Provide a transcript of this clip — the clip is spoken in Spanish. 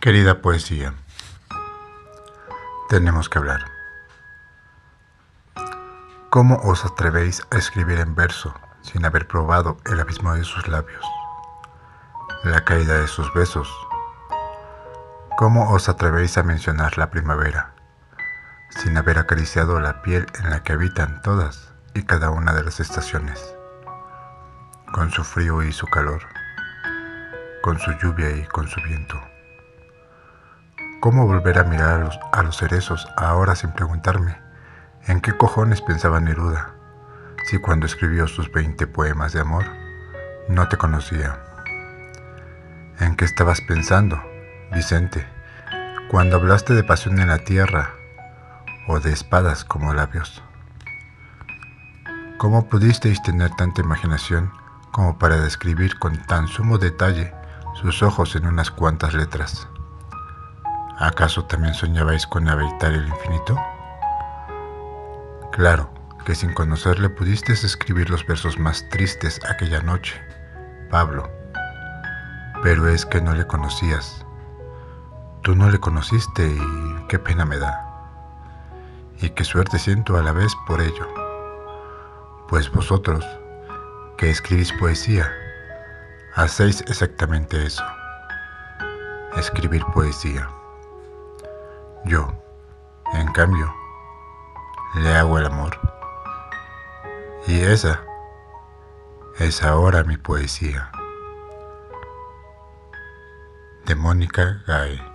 Querida poesía, tenemos que hablar. ¿Cómo os atrevéis a escribir en verso sin haber probado el abismo de sus labios, la caída de sus besos? ¿Cómo os atrevéis a mencionar la primavera sin haber acariciado la piel en la que habitan todas y cada una de las estaciones, con su frío y su calor, con su lluvia y con su viento? ¿Cómo volver a mirar a los, cerezos ahora sin preguntarme en qué cojones pensaba Neruda si cuando escribió sus 20 poemas de amor no te conocía? ¿En qué estabas pensando, Vicente, cuando hablaste de pasión en la tierra o de espadas como labios? ¿Cómo pudisteis tener tanta imaginación como para describir con tan sumo detalle sus ojos en unas cuantas letras? ¿Acaso también soñabais con habitar el infinito? Claro que sin conocerle pudiste escribir los versos más tristes aquella noche, Pablo. Pero es que no le conocías. Tú no le conociste y qué pena me da. Y qué suerte siento a la vez por ello. Pues vosotros, que escribís poesía, hacéis exactamente eso. Escribir poesía. Yo, en cambio, le hago el amor. Y esa es ahora mi poesía. De Mónica Gay.